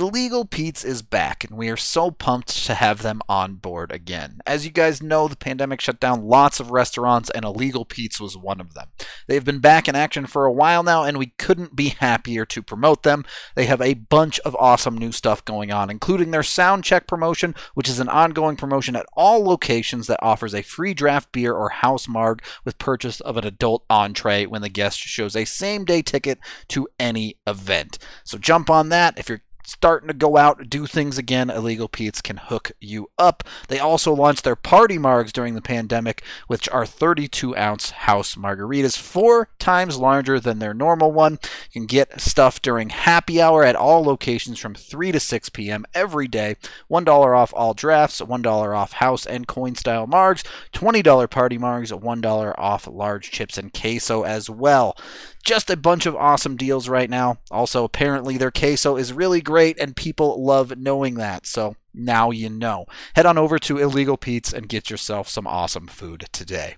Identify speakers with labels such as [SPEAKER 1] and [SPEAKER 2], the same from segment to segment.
[SPEAKER 1] Illegal Pete's is back, and we are so pumped to have them on board again. As you guys know, the pandemic shut down lots of restaurants, and Illegal Pete's was one of them. They've been back in action for a while now, and we couldn't be happier to promote them. They have a bunch of awesome new stuff going on, including their Sound Check promotion, which is an ongoing promotion at all locations that offers a free draft beer or house marg with purchase of an adult entree when the guest shows a same day ticket to any event. So jump on that if you're starting to go out, do things again, Illegal Pete's can hook you up. They also launched their party margs during the pandemic, which are 32 ounce house margaritas, four times larger than their normal one. You can get stuff during happy hour at all locations from 3 to 6 p.m. every day. $1 off all drafts, $1 off house and coin style margs, $20 party margs, $1 off large chips and queso as well just a bunch of awesome deals right now. Also, apparently their queso is really great and people love knowing that. So now you know. Head on over to Illegal Pete's and get yourself some awesome food today.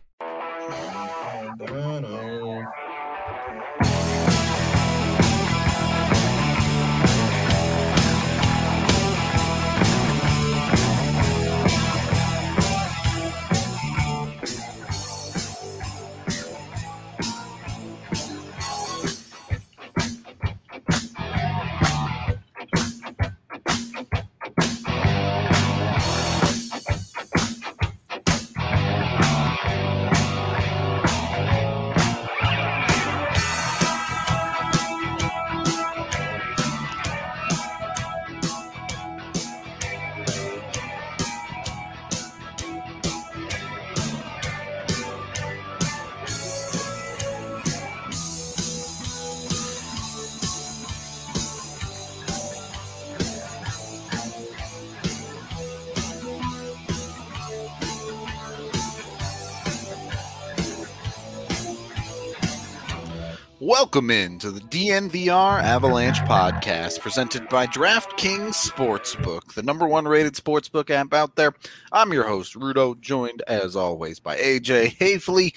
[SPEAKER 1] Welcome in to the DNVR Avalanche podcast presented by DraftKings Sportsbook, the number one rated sportsbook app out there. I'm your host, Rudo, joined as always by AJ Haefele.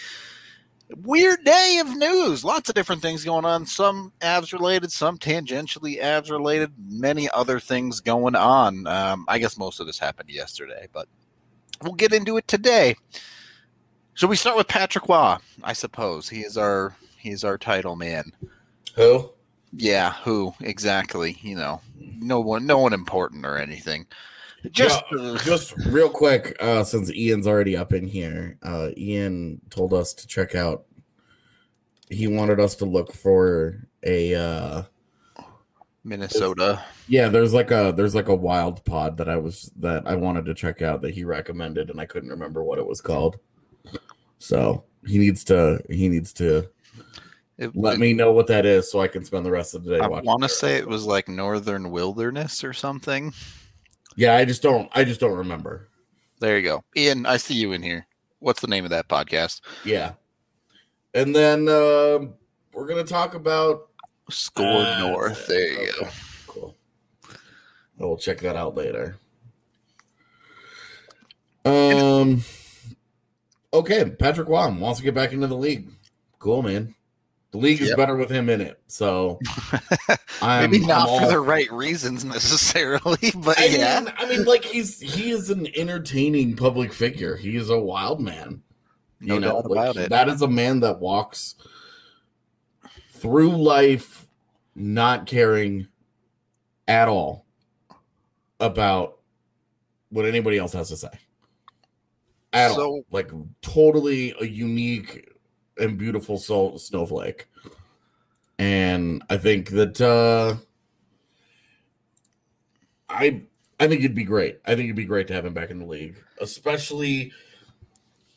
[SPEAKER 1] Weird day of news. Lots of different things going on. Some Avs related, some tangentially Avs related, many other things going on. Um, I guess most of this happened yesterday, but we'll get into it today. Should we start with Patrick Roy? I suppose he is our He's our title man.
[SPEAKER 2] Who?
[SPEAKER 1] Yeah, who exactly? You know, no one, no one important or anything. Just,
[SPEAKER 2] uh, just real quick, uh, since Ian's already up in here, uh, Ian told us to check out. He wanted us to look for a uh,
[SPEAKER 1] Minnesota.
[SPEAKER 2] Yeah, there's like a there's like a wild pod that I was that I wanted to check out that he recommended, and I couldn't remember what it was called. So he needs to he needs to it, Let it, me know what that is so I can spend the rest of the day watching.
[SPEAKER 1] I want to say it was like Northern Wilderness or something.
[SPEAKER 2] Yeah, I just don't I just don't remember.
[SPEAKER 1] There you go. Ian, I see you in here. What's the name of that podcast?
[SPEAKER 2] Yeah. And then uh, we're going to talk about
[SPEAKER 1] Score uh, North. There you okay. go.
[SPEAKER 2] Cool. We'll check that out later. Um okay, Patrick Roy wants to get back into the league. Cool, man. The league is yep. better with him in it. So
[SPEAKER 1] I'm, maybe not I'm for the right reasons necessarily, but
[SPEAKER 2] I
[SPEAKER 1] yeah.
[SPEAKER 2] Mean, I mean, like he's he is an entertaining public figure. He is a wild man.
[SPEAKER 1] No you know, doubt about it.
[SPEAKER 2] That is a man that walks through life not caring at all about what anybody else has to say. At so, all. Like totally a unique and beautiful soul snowflake. And I think that uh I I think it'd be great. I think it'd be great to have him back in the league, especially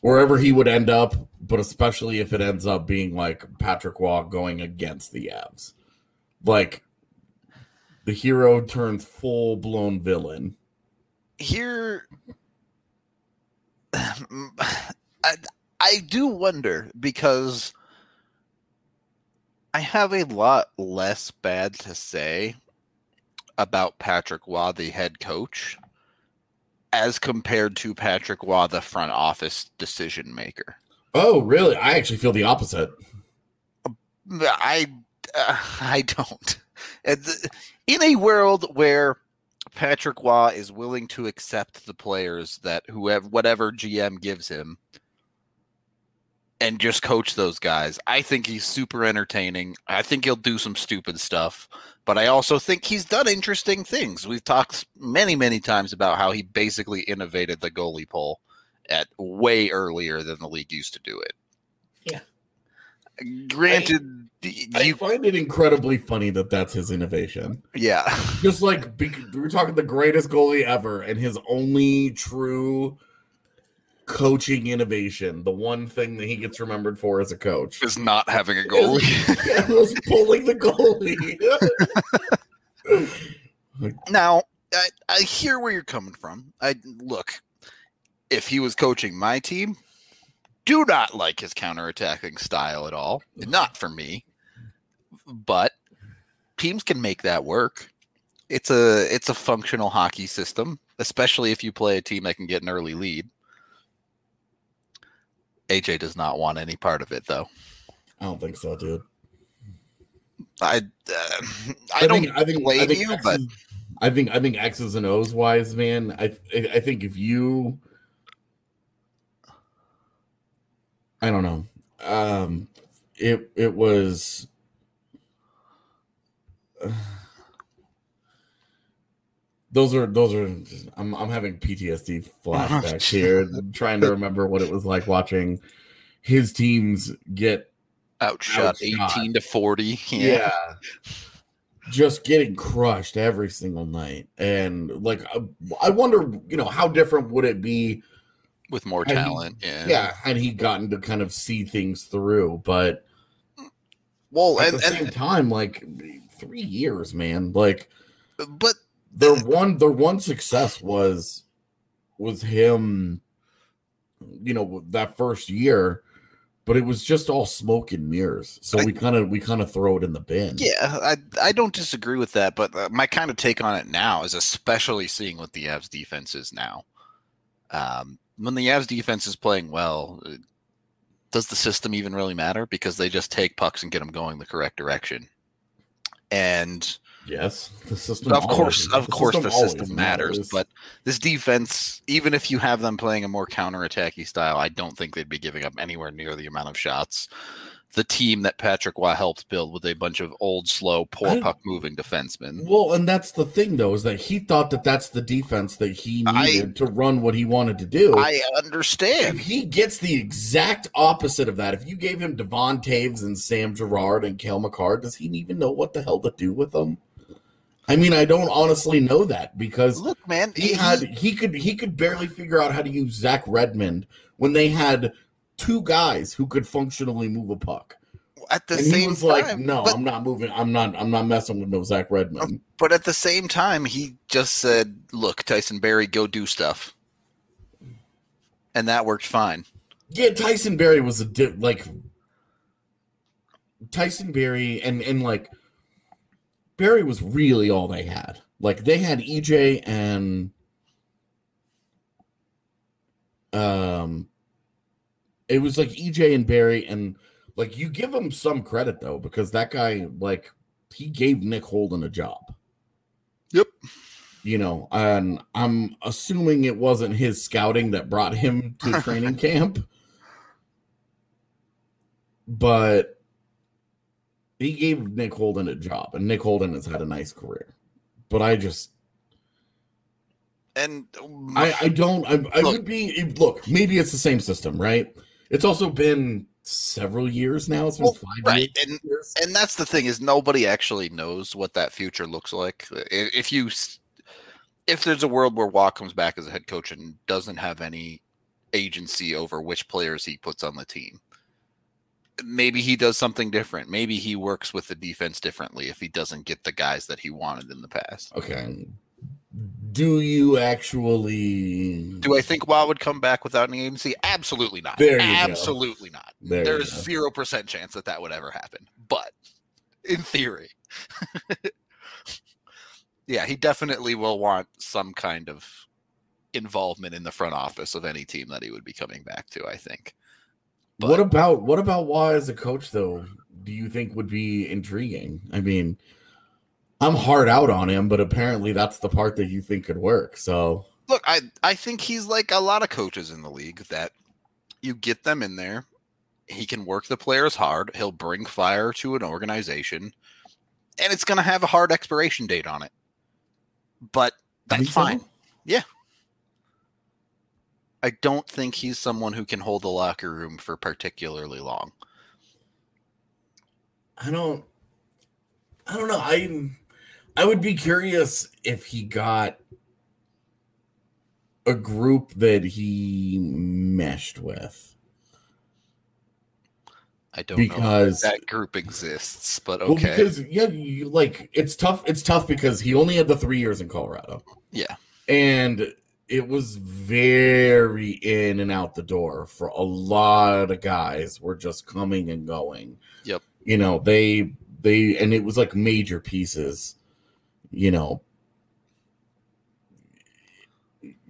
[SPEAKER 2] wherever he would end up, but especially if it ends up being like Patrick Roy going against the Avs. Like the hero turns full blown villain.
[SPEAKER 1] Here I do wonder because I have a lot less bad to say about Patrick Roy, the head coach, as compared to Patrick Roy, the front office decision maker.
[SPEAKER 2] Oh, really? I actually feel the opposite.
[SPEAKER 1] I uh, I don't. In a world where Patrick Roy is willing to accept the players that whoever whatever GM gives him and just coach those guys. I think he's super entertaining. I think he'll do some stupid stuff, but I also think he's done interesting things. We've talked many, many times about how he basically innovated the goalie pole at way earlier than the league used to do it.
[SPEAKER 2] Yeah.
[SPEAKER 1] Granted,
[SPEAKER 2] I
[SPEAKER 1] you
[SPEAKER 2] find it incredibly funny that that's his innovation.
[SPEAKER 1] yeah.
[SPEAKER 2] Just like we're talking the greatest goalie ever, and his only true coaching innovation, the one thing that he gets remembered for as a coach,
[SPEAKER 1] is not having a goalie.
[SPEAKER 2] yeah, was pulling the goalie.
[SPEAKER 1] Now, I, I hear where you're coming from. I look, if he was coaching my team, do not like his counterattacking style at all. Not for me. But teams can make that work. It's a it's a functional hockey system, especially if you play a team that can get an early lead. AJ does not want any part of it though.
[SPEAKER 2] I don't think so, dude.
[SPEAKER 1] I uh, I, don't
[SPEAKER 2] I think
[SPEAKER 1] blame
[SPEAKER 2] I think
[SPEAKER 1] you,
[SPEAKER 2] X's,
[SPEAKER 1] but
[SPEAKER 2] I think I think X's and O's wise, man. I I I think if you, I don't know, um, it it was. Those are those are. I'm I'm having PTSD flashbacks here, trying to remember what it was like watching his teams get
[SPEAKER 1] outshot,
[SPEAKER 2] Outshot.
[SPEAKER 1] 18 to 40.
[SPEAKER 2] yeah. just getting crushed every single night and like I, I wonder you know how different would it be
[SPEAKER 1] with more
[SPEAKER 2] And he-
[SPEAKER 1] talent. yeah.
[SPEAKER 2] yeah had he gotten to kind of see things through but
[SPEAKER 1] Well,
[SPEAKER 2] at
[SPEAKER 1] and,
[SPEAKER 2] the same
[SPEAKER 1] and
[SPEAKER 2] time like three years man like
[SPEAKER 1] but
[SPEAKER 2] their one their one success was was him you know that first year but it was just all smoke and mirrors so
[SPEAKER 1] I-
[SPEAKER 2] we kind of we kind of throw it in the bin
[SPEAKER 1] yeah, I I don't disagree with that. But uh, my kind of take on it now is especially seeing what the Avs defense is now. Um, when the Avs defense is playing well, uh, does the system even really matter? Because they just take pucks and get them going the correct direction. And
[SPEAKER 2] yes the system
[SPEAKER 1] of
[SPEAKER 2] always-
[SPEAKER 1] course, of course, the
[SPEAKER 2] always
[SPEAKER 1] system matters. But this defense, even if you have them playing a more counterattacky style, I don't think they'd be giving up anywhere near the amount of shots. The team that Patrick Roy helped build with a bunch of old, slow, poor puck moving defensemen.
[SPEAKER 2] Well, and that's the thing, though, is that he thought that that's the defense that he
[SPEAKER 1] I-
[SPEAKER 2] needed to run what he wanted to do.
[SPEAKER 1] I understand.
[SPEAKER 2] if he gets the exact opposite of that, if you gave him Devon Toews and Sam Girard and Cale Makar, does he even know what the hell to do with them? I mean, I don't honestly know that because
[SPEAKER 1] Look, man,
[SPEAKER 2] he had he could he could barely figure out how to use Zach Redmond when they had two guys who could functionally move a puck.
[SPEAKER 1] at the
[SPEAKER 2] and
[SPEAKER 1] same
[SPEAKER 2] he was
[SPEAKER 1] time,
[SPEAKER 2] like, "No,
[SPEAKER 1] but,
[SPEAKER 2] I'm not moving. I'm not. I'm not messing with no Zach Redmond."
[SPEAKER 1] Um, but at the same time, he just said, "Look, Tyson Barrie, go do stuff," and that worked fine.
[SPEAKER 2] Yeah, Tyson Barrie was a di- like Tyson Barrie and and like Barrie was really all they had. Like they had EJ and um it was like EJ and Barrie and like you give him some credit though because that guy like he gave Nick Holden a job.
[SPEAKER 1] Yep.
[SPEAKER 2] You know, and I'm assuming it wasn't his scouting that brought him to training camp. But he gave Nick Holden a job, and Nick Holden has had a nice career. But I just
[SPEAKER 1] And
[SPEAKER 2] I, I don't. I, I
[SPEAKER 1] Look.
[SPEAKER 2] would be look. Maybe it's the same system, right? It's also been several years now. It's been
[SPEAKER 1] Well,
[SPEAKER 2] five
[SPEAKER 1] right, and
[SPEAKER 2] years.
[SPEAKER 1] and that's the thing is nobody actually knows what that future looks like. If you if there's a world where Roy comes back as a head coach and doesn't have any agency over which players he puts on the team, maybe he does something different. Maybe he works with the defense differently if he doesn't get the guys that he wanted in the past.
[SPEAKER 2] Okay. Do you actually?
[SPEAKER 1] Do I think Roy would come back without any agency? Absolutely not.
[SPEAKER 2] There you go.
[SPEAKER 1] Absolutely not.
[SPEAKER 2] There
[SPEAKER 1] There's zero percent chance that that would ever happen. But in theory, yeah, he definitely will want some kind of involvement in the front office of any team that he would be coming back to. I think.
[SPEAKER 2] What about what about why as a coach though? Do you think would be intriguing? I mean, I'm hard out on him, but apparently that's the part that you think could work. So
[SPEAKER 1] Look, I I think he's like a lot of coaches in the league that you get them in there. He can work the players hard. He'll bring fire to an organization, and it's going to have a hard expiration date on it. But that's
[SPEAKER 2] fine. so?
[SPEAKER 1] fine. I don't think he's someone who can hold the locker room for particularly long.
[SPEAKER 2] I don't I don't know. I I would be curious if he got a group that he meshed with.
[SPEAKER 1] I don't know
[SPEAKER 2] Because
[SPEAKER 1] if that group exists, but
[SPEAKER 2] well,
[SPEAKER 1] okay.
[SPEAKER 2] because yeah, you like it's tough. It's tough because he only had the three years in Colorado.
[SPEAKER 1] Yeah.
[SPEAKER 2] and it was very in and out the door for a lot of guys. Were just coming and going.
[SPEAKER 1] Yep.
[SPEAKER 2] You know they they and it was like major pieces. You know.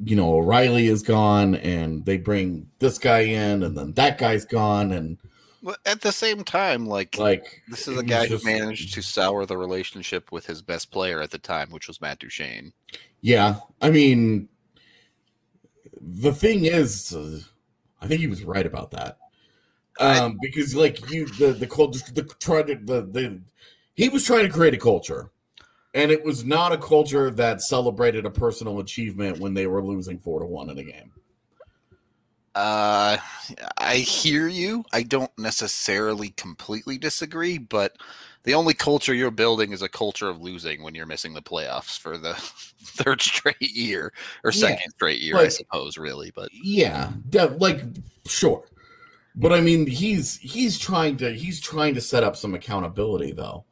[SPEAKER 2] You know, O'Reilly is gone, and they bring this guy in, and then that guy's gone, and
[SPEAKER 1] Well, at the same time, like,
[SPEAKER 2] like
[SPEAKER 1] this is a guy
[SPEAKER 2] just-
[SPEAKER 1] who managed to sour the relationship with his best player at the time, which was Matt Duchene.
[SPEAKER 2] Yeah, I mean, the thing is, uh, I think he was right about that. Um, because like you, the the culture, the to the the he was trying to create a culture, and it was not a culture that celebrated a personal achievement when they were losing four to one in a game.
[SPEAKER 1] Uh, I hear you. I don't necessarily completely disagree, but the only culture you're building is a culture of losing when you're missing the playoffs for the third straight year or
[SPEAKER 2] Yeah,
[SPEAKER 1] second straight year, I suppose, really. But
[SPEAKER 2] Yeah, like sure, but I mean, he's he's trying to he's trying to set up some accountability though.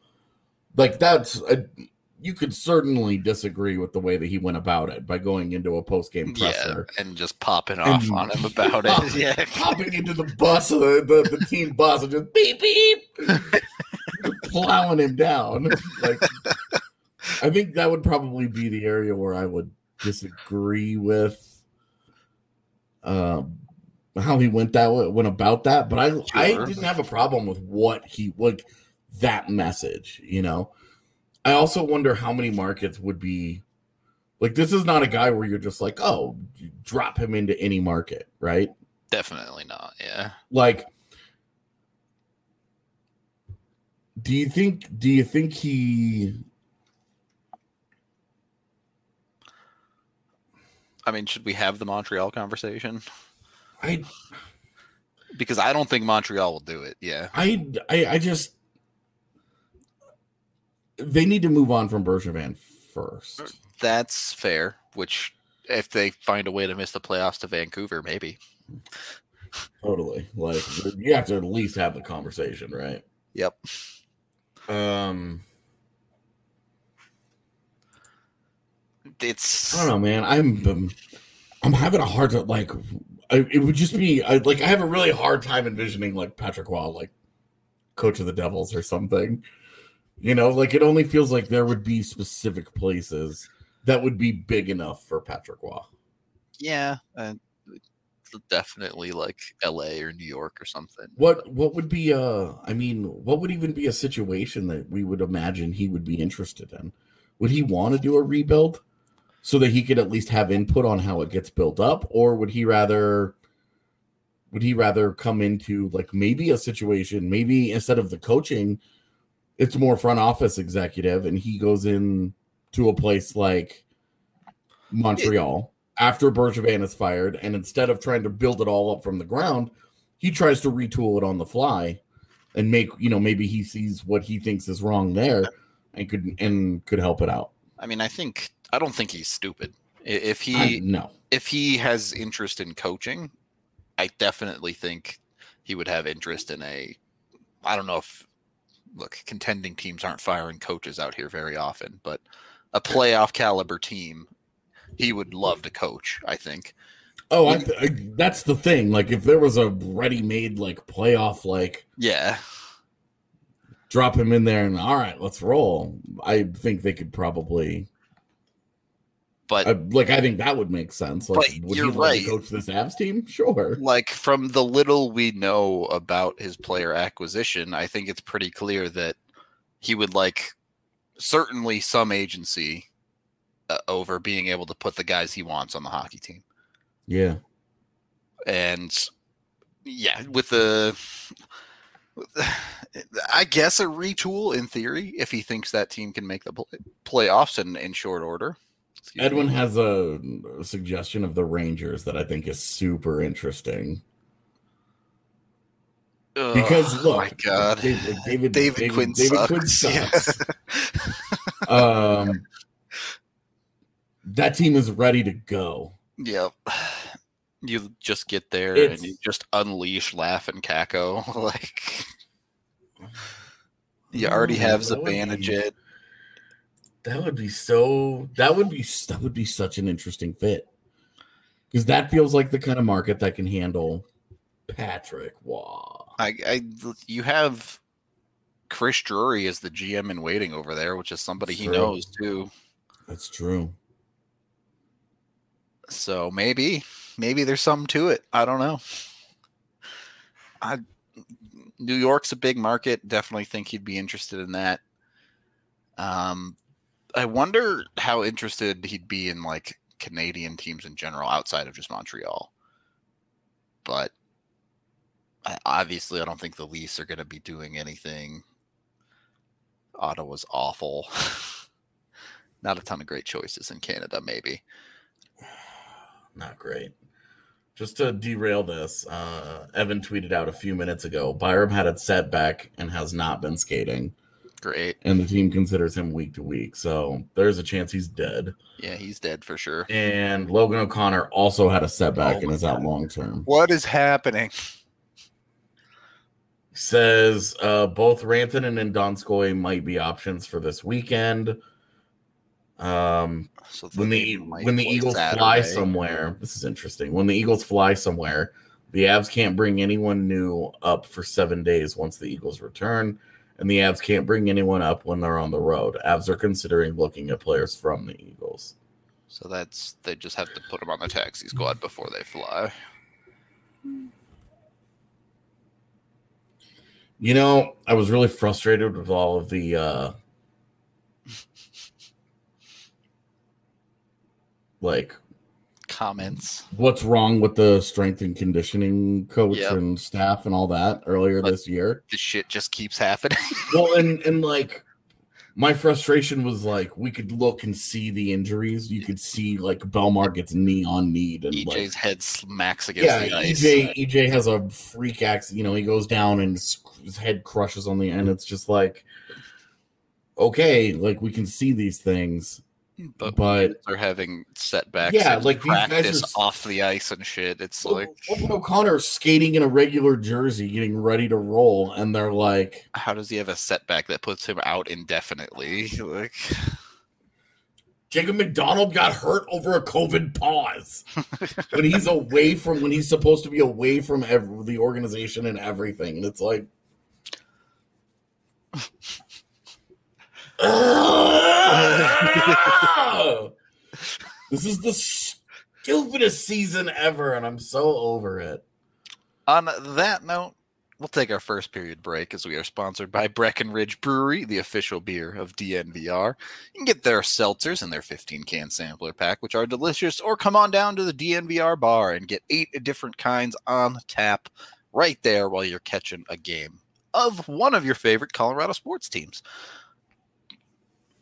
[SPEAKER 2] Like that's a, you could certainly disagree with the way that he went about it by going into a post game
[SPEAKER 1] yeah,
[SPEAKER 2] presser,
[SPEAKER 1] and just popping off on him about
[SPEAKER 2] Pop-
[SPEAKER 1] it. Yeah.
[SPEAKER 2] hopping into the bus, uh, the the team bus, and just beep beep, plowing him down. Like, I think that would probably be the area where I would disagree with um, how he went that way, went about that. But I I didn't have a problem with what he like that message. You know, I also wonder how many markets would be like. This is not a guy where you're just like, oh, drop him into any market, right?
[SPEAKER 1] Definitely not. Yeah.
[SPEAKER 2] like do you think do you think he
[SPEAKER 1] I mean, should we have the Montreal conversation?
[SPEAKER 2] i
[SPEAKER 1] Because I don't think Montreal will do it. Yeah.
[SPEAKER 2] i i, I just they need to move on from bergevin first
[SPEAKER 1] That's fair. Which, if they find a way to miss the playoffs to Vancouver, maybe.
[SPEAKER 2] totally like you have to at least have the conversation right
[SPEAKER 1] Yep.
[SPEAKER 2] um
[SPEAKER 1] It's
[SPEAKER 2] i don't know man i'm um, i'm having a hard time like I, it would just be I, like i have a really hard time envisioning like patrick Roy like coach of the devils or something you know like it only feels like there would be specific places that would be big enough for patrick Roy.
[SPEAKER 1] yeah, uh, definitely like L.A. or New York or something.
[SPEAKER 2] what what would be uh i mean what would even be a situation that we would imagine he would be interested in would he want to do a rebuild so that he could at least have input on how it gets built up or would he rather would he rather come into like maybe a situation maybe instead of the coaching it's more front office executive and he goes in to a place like montreal after bergevin is fired and instead of trying to build it all up from the ground he tries to retool it on the fly and make you know maybe he sees what he thinks is wrong there and could and could help it out
[SPEAKER 1] I mean, I think I don't think he's stupid. If he
[SPEAKER 2] I, no
[SPEAKER 1] if he has interest in coaching, I definitely think he would have interest in a. I don't know if look contending teams aren't firing coaches out here very often, but a playoff caliber team, he would love to coach. I think.
[SPEAKER 2] oh I, I, that's the thing like if there was a ready-made like playoff like
[SPEAKER 1] Yeah,
[SPEAKER 2] drop him in there and all right let's roll i think they could probably
[SPEAKER 1] but
[SPEAKER 2] I, like i think that would make sense like
[SPEAKER 1] But
[SPEAKER 2] would
[SPEAKER 1] you're
[SPEAKER 2] he like to
[SPEAKER 1] right.
[SPEAKER 2] coach this avs team sure
[SPEAKER 1] like from the little we know about his player acquisition, I think it's pretty clear that he would like certainly some agency uh, over being able to put the guys he wants on the hockey team.
[SPEAKER 2] Yeah.
[SPEAKER 1] And yeah, with the I guess a retool in theory if he thinks that team can make the play- playoffs in, in short order. Excuse
[SPEAKER 2] Edwin
[SPEAKER 1] me.
[SPEAKER 2] has a, a suggestion of the Rangers that I think is super interesting. Because
[SPEAKER 1] Ugh,
[SPEAKER 2] look,
[SPEAKER 1] my God,
[SPEAKER 2] David David,
[SPEAKER 1] David, Quinn
[SPEAKER 2] David
[SPEAKER 1] sucks.
[SPEAKER 2] Quinn
[SPEAKER 1] Yeah.
[SPEAKER 2] um, that team is ready to go.
[SPEAKER 1] Yep. You just get there
[SPEAKER 2] It's-
[SPEAKER 1] and you just unleash Laugh and Kakko. like you already have
[SPEAKER 2] that would be-
[SPEAKER 1] Zibanejad.
[SPEAKER 2] That would be so. That would be that would be such an interesting fit because that feels like the kind of market that can handle Patrick Roy.
[SPEAKER 1] I, I you have Chris Drury as the GM in waiting over there, which is somebody he
[SPEAKER 2] True.
[SPEAKER 1] knows too.
[SPEAKER 2] That's true.
[SPEAKER 1] So maybe, maybe there's something to it. I don't know. I New York's a big market. Definitely think he'd be interested in that. Um, I wonder how interested he'd be in like Canadian teams in general outside of just Montreal. But I, obviously, I don't think the Leafs are going to be doing anything. Ottawa's awful. Not a ton of great choices in Canada, maybe.
[SPEAKER 2] Not great. Just to derail this, uh, Evan tweeted out a few minutes ago Byram had a setback and has not been skating,
[SPEAKER 1] Great.
[SPEAKER 2] and the team considers him week to week. So there's a chance he's dead.
[SPEAKER 1] Yeah, he's dead for sure.
[SPEAKER 2] And Logan O'Connor also had a setback
[SPEAKER 1] Oh
[SPEAKER 2] and
[SPEAKER 1] my
[SPEAKER 2] is out long term.
[SPEAKER 1] What is happening?
[SPEAKER 2] Says uh, both Ranton and Donskoi might be options for this weekend. Um,
[SPEAKER 1] So
[SPEAKER 2] when the when the
[SPEAKER 1] play
[SPEAKER 2] Eagles fly somewhere, this is interesting. When the Eagles fly somewhere, the Avs can't bring anyone new up for seven days once the Eagles return, and the Avs can't bring anyone up when they're on the road. Avs are considering looking at players from the Eagles.
[SPEAKER 1] So that's they just have to put them on the taxi squad before they fly.
[SPEAKER 2] You know, I was really frustrated with all of the uh like
[SPEAKER 1] Comments.
[SPEAKER 2] what's wrong with the strength and conditioning coach
[SPEAKER 1] Yep.
[SPEAKER 2] and staff and all that earlier
[SPEAKER 1] But-
[SPEAKER 2] this year.
[SPEAKER 1] The shit just keeps happening.
[SPEAKER 2] Well, and and like my frustration was like we could look and see the injuries. You could see like Bellemare gets knee on knee and
[SPEAKER 1] EJ's
[SPEAKER 2] like
[SPEAKER 1] head smacks against
[SPEAKER 2] yeah,
[SPEAKER 1] the ice.
[SPEAKER 2] EJ EJ has a freak accident. You know, he goes down and his, his head crushes on the end. It's just like okay, like we can see these things,
[SPEAKER 1] but,
[SPEAKER 2] but
[SPEAKER 1] they're having setbacks.
[SPEAKER 2] Yeah, like, these guys
[SPEAKER 1] practice
[SPEAKER 2] are
[SPEAKER 1] off the ice and shit. It's like,
[SPEAKER 2] O'Connor skating in a regular jersey, getting ready to roll, and they're like,
[SPEAKER 1] how does he have a setback that puts him out indefinitely? Like,
[SPEAKER 2] Jacob MacDonald got hurt over a COVID pause when he's away from when he's supposed to be away from the organization and everything, and it's like. this is the stupidest season ever, and I'm so over it.
[SPEAKER 1] On that note, we'll take our first period break as we are sponsored by Breckenridge Brewery, the official beer of DNVR. You can get their seltzers in their 15 can sampler pack, which are delicious, or come on down to the DNVR bar and get eight different kinds on tap right there while you're catching a game of one of your favorite Colorado sports teams.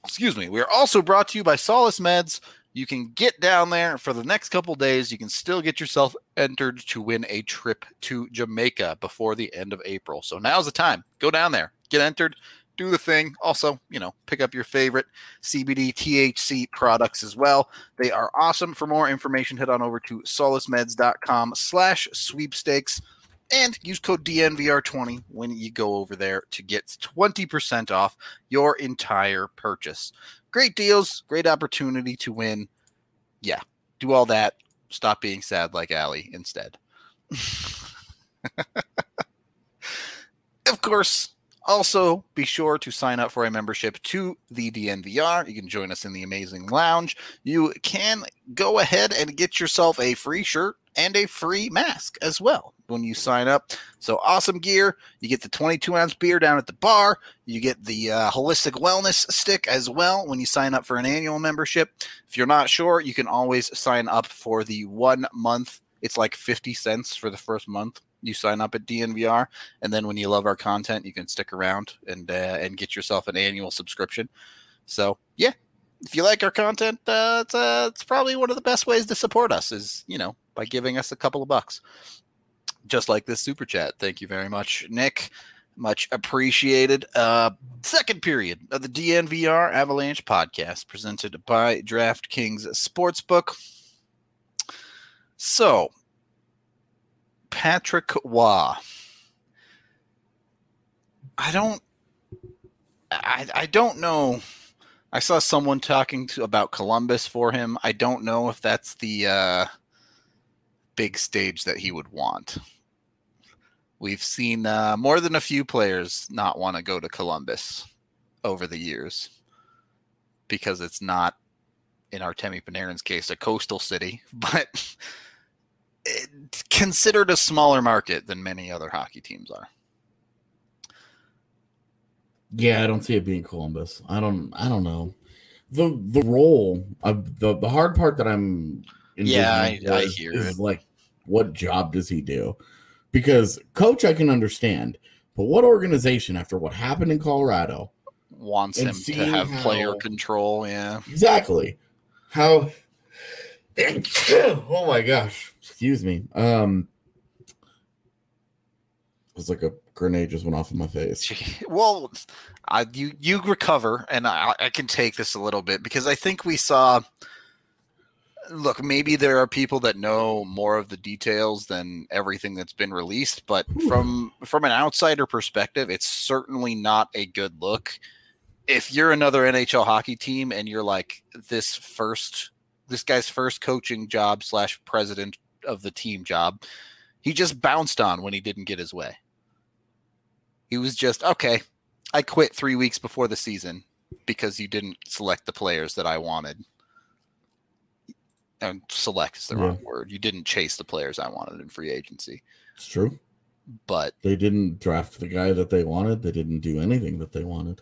[SPEAKER 1] Excuse me. We are also brought to you by Solace Meds. You can get down there for the next couple days. You can still get yourself entered to win a trip to Jamaica before the end of April. So now's the time. Go down there, get entered, do the thing. Also, you know, pick up your favorite CBD THC products as well. They are awesome. For more information, head on over to solacemeds.com slash sweepstakes and use code DNVR20 when you go over there to get 20% off your entire purchase. Great deals, great opportunity to win. Yeah, do all that. Stop being sad like Allie instead. of course, also be sure to sign up for a membership to the DNVR. You can join us in the amazing lounge. You can go ahead and get yourself a free shirt and a free mask as well. when you sign up. So awesome gear. You get the 22 ounce beer down at the bar. You get the uh, holistic wellness stick as well when you sign up for an annual membership. If you're not sure, you can always sign up for the one month. It's like 50 cents for the first month. You sign up at DNVR, and then when you love our content, you can stick around and uh, and get yourself an annual subscription. So yeah, if you like our content, uh, it's uh, it's probably one of the best ways to support us is you know by giving us a couple of bucks, just like this super chat. Thank you very much, Nick. Much appreciated. Uh, second period of the DNVR Avalanche podcast presented by DraftKings Sportsbook. So, Patrick Roy. I don't. I, I don't know. I saw someone talking to, about Columbus for him. I don't know if that's the uh, big stage that he would want. We've seen uh, more than a few players not want to go to Columbus over the years because it's not, in Artemi Panarin's case, a coastal city, but considered a smaller market than many other hockey teams are.
[SPEAKER 2] Yeah, I don't see it being Columbus. I don't. I don't know. The the role of the the hard part that I'm
[SPEAKER 1] Yeah, I-
[SPEAKER 2] envisioning
[SPEAKER 1] I hear
[SPEAKER 2] is
[SPEAKER 1] it.
[SPEAKER 2] like what job does he do? Because coach I can understand, but what organization after what happened in Colorado?
[SPEAKER 1] Wants him to have player control. Yeah.
[SPEAKER 2] Exactly. How Oh my gosh. Excuse me. Um it was like a grenade just went off in my face.
[SPEAKER 1] Well, I, you you recover, and I, I can take this a little bit because I think we saw. Look, maybe there are people that know more of the details than everything that's been released, but
[SPEAKER 2] Ooh.
[SPEAKER 1] from from an outsider perspective, it's certainly not a good look. If you're another NHL hockey team and you're like this first, this guy's first coaching job slash president of the team job, he just bounced on when he didn't get his way. He was just okay. I quit three weeks before the season because you didn't select the players that I wanted. And select is the
[SPEAKER 2] Yeah.
[SPEAKER 1] wrong word. You didn't chase the players I wanted in free agency.
[SPEAKER 2] It's true.
[SPEAKER 1] But
[SPEAKER 2] They didn't draft the guy that they wanted. They didn't do anything that they wanted.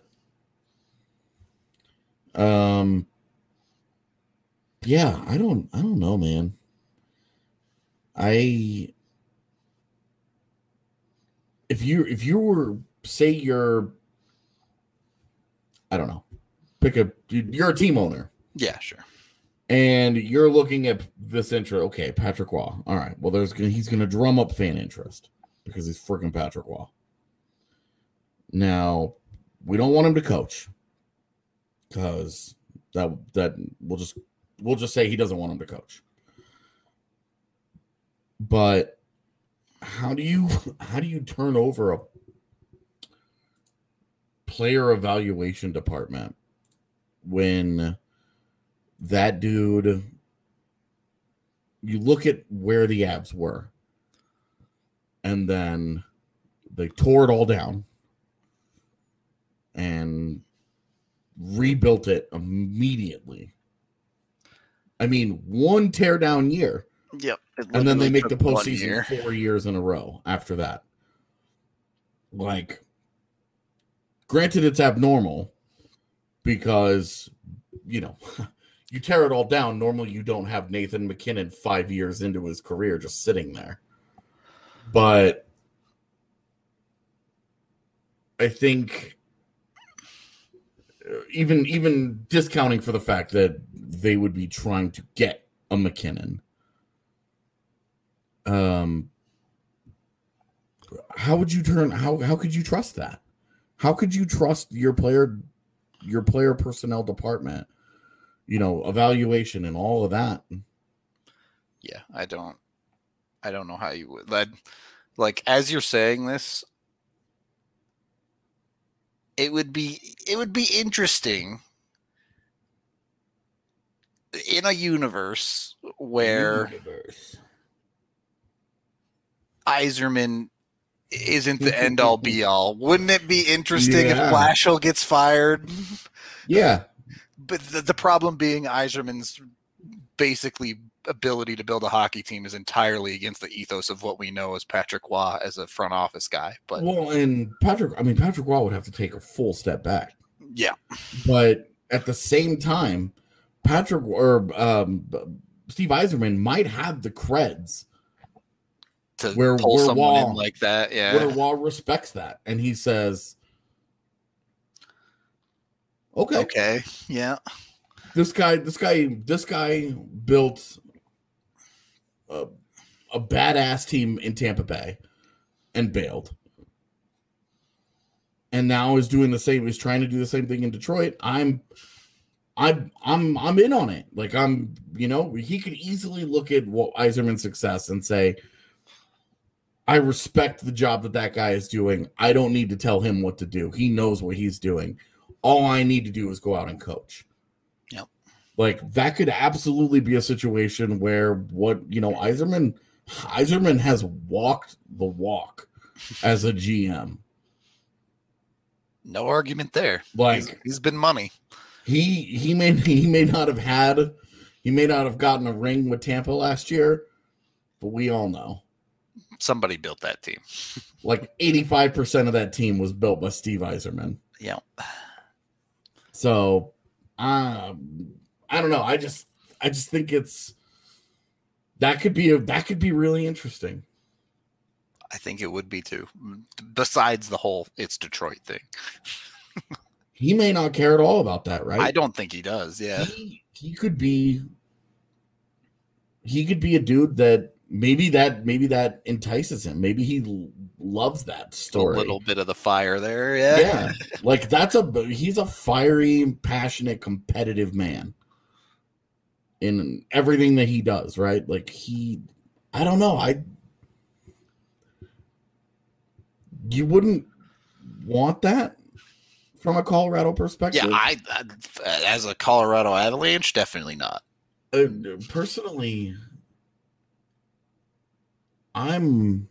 [SPEAKER 2] Um yeah, I don't I don't know, man. I if you if you were say you're I don't know. Pick a you're a team owner
[SPEAKER 1] yeah, sure.
[SPEAKER 2] and you're looking at this intro. Okay, Patrick Roy. All right. Well, there's gonna he's gonna drum up fan interest because he's freaking Patrick Roy. Now, we don't want him to coach because that that we'll just we'll just say he doesn't want him to coach. But how do you how do you turn over a player evaluation department when that dude you look at where the Avs were and then they tore it all down and rebuilt it immediately? I mean one tear down year
[SPEAKER 1] Yep.
[SPEAKER 2] and then they make the postseason four years in a row after that. Like, granted, it's abnormal because you know you tear it all down. Normally, you don't have Nathan MacKinnon five years into his career just sitting there, but I think uh, even even discounting for the fact that they would be trying to get a MacKinnon um how would you turn how how could you trust that how could you trust your player your player personnel department you know evaluation and all of that
[SPEAKER 1] Yeah, I don't. I don't know how you would. That, like as you're saying this, it would be it would be interesting in a universe where Yzerman isn't the end all be all. Wouldn't it be interesting
[SPEAKER 2] Yeah.
[SPEAKER 1] if Blashill gets fired?
[SPEAKER 2] yeah
[SPEAKER 1] But the, the problem being Yzerman's basically ability to build a hockey team is entirely against the ethos of what we know as Patrick Roy as a front office guy. But
[SPEAKER 2] well, and Patrick, I mean, Patrick Roy would have to take a full step back.
[SPEAKER 1] yeah,
[SPEAKER 2] But at the same time, Patrick or um, Steve Yzerman might have the creds
[SPEAKER 1] to
[SPEAKER 2] Where-
[SPEAKER 1] pull
[SPEAKER 2] where
[SPEAKER 1] someone in like that, yeah.
[SPEAKER 2] where Roy respects that, and he says, "Okay,
[SPEAKER 1] Okay, yeah,
[SPEAKER 2] this guy, this guy, this guy built a, a badass team in Tampa Bay and bailed, and now is doing the same. He's trying to do the same thing in Detroit. I'm, I'm, I'm, I'm in on it. Like I'm, you know, he could easily look at what Yzerman's success and say." I respect the job that that guy is doing. I don't need to tell him what to do. He knows what he's doing. All I need to do is go out and coach.
[SPEAKER 1] Yep.
[SPEAKER 2] Like that could absolutely be a situation where what you know, Yzerman Yzerman has walked the walk as a GM.
[SPEAKER 1] no argument there.
[SPEAKER 2] Like
[SPEAKER 1] he's, he's been money.
[SPEAKER 2] he he may he may not have had he may not have gotten a ring with Tampa last year, but we all know
[SPEAKER 1] Somebody built that team.
[SPEAKER 2] like 85% of that team was built by Steve Yzerman.
[SPEAKER 1] Yeah,
[SPEAKER 2] So, um, I don't know. I just, I just think it's that could be a that could be really interesting.
[SPEAKER 1] I think it would be too. Besides the whole it's Detroit thing,
[SPEAKER 2] He may not care at all about that, right?
[SPEAKER 1] I don't think he does. Yeah,
[SPEAKER 2] He, he could be. He could be a dude that maybe that maybe that entices him. Maybe he l- loves that story.
[SPEAKER 1] a little bit of the fire there. Yeah,
[SPEAKER 2] yeah, like that's a he's a fiery, passionate, competitive man in everything that he does. Right? Like he, I don't know. I you wouldn't want that from a Colorado perspective.
[SPEAKER 1] yeah. I, I as a Colorado Avalanche, definitely not.
[SPEAKER 2] uh, personally, I'm.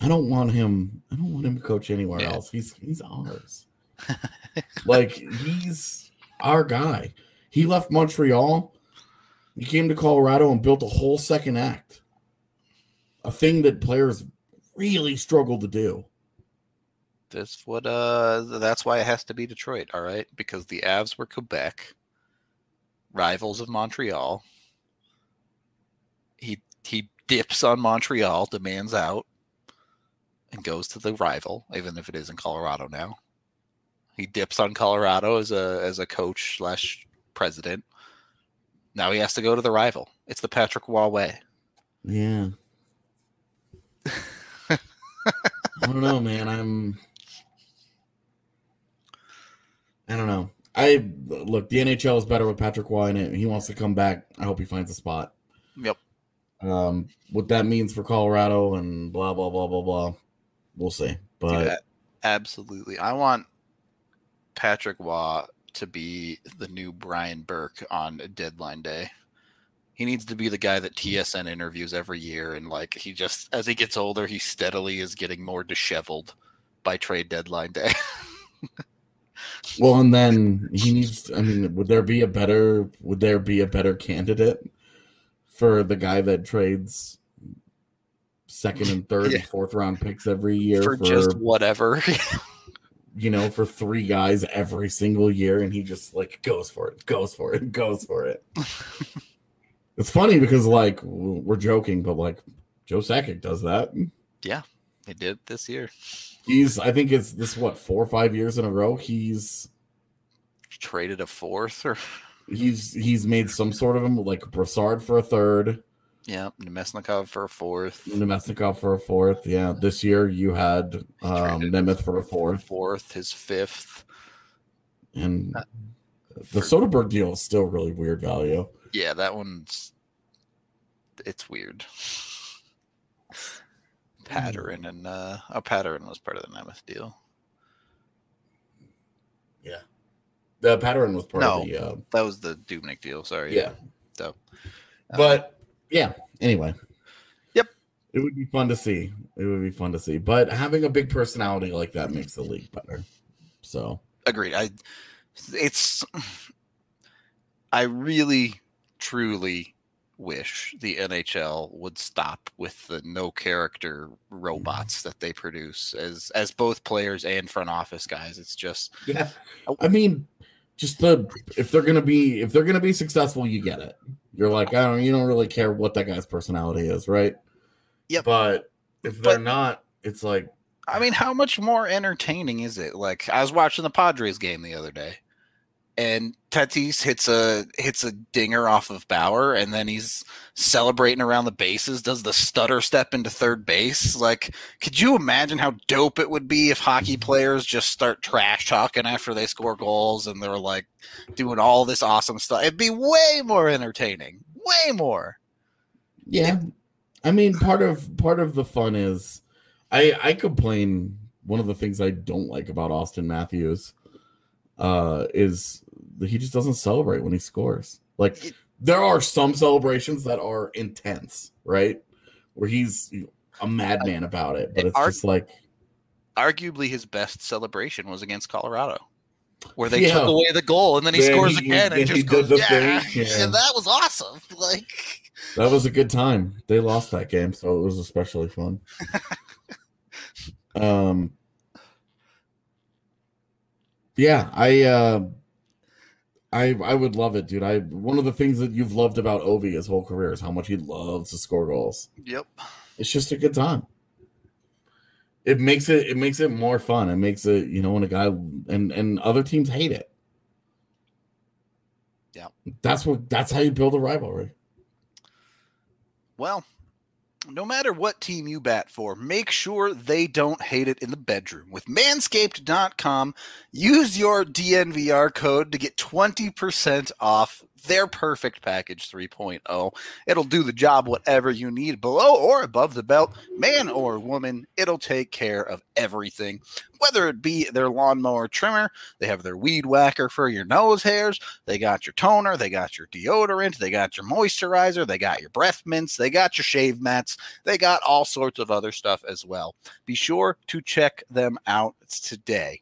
[SPEAKER 2] I don't want him. I don't want him to coach anywhere
[SPEAKER 1] Yeah.
[SPEAKER 2] else. He's he's ours. like he's our guy. He left Montreal. He came to Colorado and built a whole second act. A thing that players really struggle to do.
[SPEAKER 1] That's what. Uh, that's why it has to be Detroit. All right, because the Avs were Quebec, rivals of Montreal. He he dips on Montreal, demands out, and goes to the rival, even if it is in Colorado now. He dips on Colorado as a as a coach slash president. Now he has to go to the rival. It's the Patrick Roy way.
[SPEAKER 2] Yeah. I don't know, man. I'm. I don't know. I look. The NHL is better with Patrick Roy in it. He wants to come back. I hope he finds a spot.
[SPEAKER 1] Yep.
[SPEAKER 2] Um, what that means for Colorado and blah blah blah blah blah. We'll see. But
[SPEAKER 1] Dude, absolutely. I want Patrick Roy to be the new Brian Burke on deadline day. He needs to be the guy that TSN interviews every year. And like he just, as he gets older, he steadily is getting more disheveled by trade deadline day.
[SPEAKER 2] well, and then he needs. I mean, would there be a better? Would there be a better candidate for the guy that trades second and third
[SPEAKER 1] Yeah.
[SPEAKER 2] and fourth round picks every year
[SPEAKER 1] for,
[SPEAKER 2] for,
[SPEAKER 1] just whatever.
[SPEAKER 2] you know for three guys every single year, and he just like goes for it, goes for it, goes for it. it's funny because like we're joking, but like Joe Sakic does that.
[SPEAKER 1] Yeah, he did this year.
[SPEAKER 2] He's I think it's this what four or five years in a row. He's
[SPEAKER 1] Traded a fourth or
[SPEAKER 2] he's he's made some sort of him like Brassard for a third,
[SPEAKER 1] yeah, Namestnikov for a fourth.
[SPEAKER 2] Namestnikov for a fourth. Yeah, this year you had um, Nemeth for a fourth,
[SPEAKER 1] Fourth, his fifth.
[SPEAKER 2] and
[SPEAKER 1] Uh,
[SPEAKER 2] the
[SPEAKER 1] for-
[SPEAKER 2] Soderberg deal is still really weird value.
[SPEAKER 1] Yeah, that one's it's weird. Pateryn and uh oh Pateryn was part of the Nemeth deal.
[SPEAKER 2] The Pateryn was part
[SPEAKER 1] No.
[SPEAKER 2] of the uh,
[SPEAKER 1] That was the Dubnyk deal, sorry.
[SPEAKER 2] yeah.
[SPEAKER 1] So uh,
[SPEAKER 2] But yeah, anyway.
[SPEAKER 1] Yep.
[SPEAKER 2] It would be fun to see. It would be fun to see. But having a big personality like that makes the league better. So
[SPEAKER 1] agreed. I it's I really truly wish the NHL would stop with the no character robots that they produce as as both players and front office guys. It's just
[SPEAKER 2] Yeah. I mean, just the if they're gonna be if they're gonna be successful, you get it. You're like, I don't you don't really care what that guy's personality is, right?
[SPEAKER 1] Yep.
[SPEAKER 2] But if they're
[SPEAKER 1] But-
[SPEAKER 2] not, it's like
[SPEAKER 1] I mean, how much more entertaining is it? Like I was watching the Padres game the other day, and Tatis hits a hits a dinger off of Bauer, and then he's celebrating around the bases, does the stutter step into third base. Like, could you imagine how dope it would be if hockey players just start trash talking after they score goals and they're like doing all this awesome stuff? It'd be way more entertaining. Way more.
[SPEAKER 2] Yeah. I mean, part of part of the fun is I I complain one of the things I don't like about Auston Matthews uh is he just doesn't celebrate when he scores. Like there are some celebrations that are intense, right? Where he's a madman about it, but it's just like
[SPEAKER 1] arguably his best celebration was against Colorado, where they
[SPEAKER 2] Yeah.
[SPEAKER 1] took away the goal and then he
[SPEAKER 2] Then
[SPEAKER 1] scores
[SPEAKER 2] he-
[SPEAKER 1] again and
[SPEAKER 2] he
[SPEAKER 1] just
[SPEAKER 2] did
[SPEAKER 1] goes,
[SPEAKER 2] the
[SPEAKER 1] yeah.
[SPEAKER 2] thing, yeah.
[SPEAKER 1] and that was awesome. Like,
[SPEAKER 2] that was a good time. They lost that game, so it was especially fun. um yeah, I uh I I would love it, dude. I one of the things that you've loved about Ovi his whole career is how much he loves to score goals.
[SPEAKER 1] yep,
[SPEAKER 2] It's just a good time. It makes it it makes it more fun. It makes it, you know, when a guy and and other teams hate it.
[SPEAKER 1] Yeah.
[SPEAKER 2] That's what that's how you build a rivalry.
[SPEAKER 1] Well, no matter what team you bat for, make sure they don't hate it in the bedroom. With manscaped.com, use your DNVR code to get 20% off their perfect package 3.0. It'll do the job whatever you need below or above the belt, man or woman. It'll take care of everything. Whether it be their lawnmower trimmer, they have their weed whacker for your nose hairs, they got your toner, they got your deodorant, they got your moisturizer, they got your breath mints, they got your shave mats, they got all sorts of other stuff as well. Be sure to check them out today.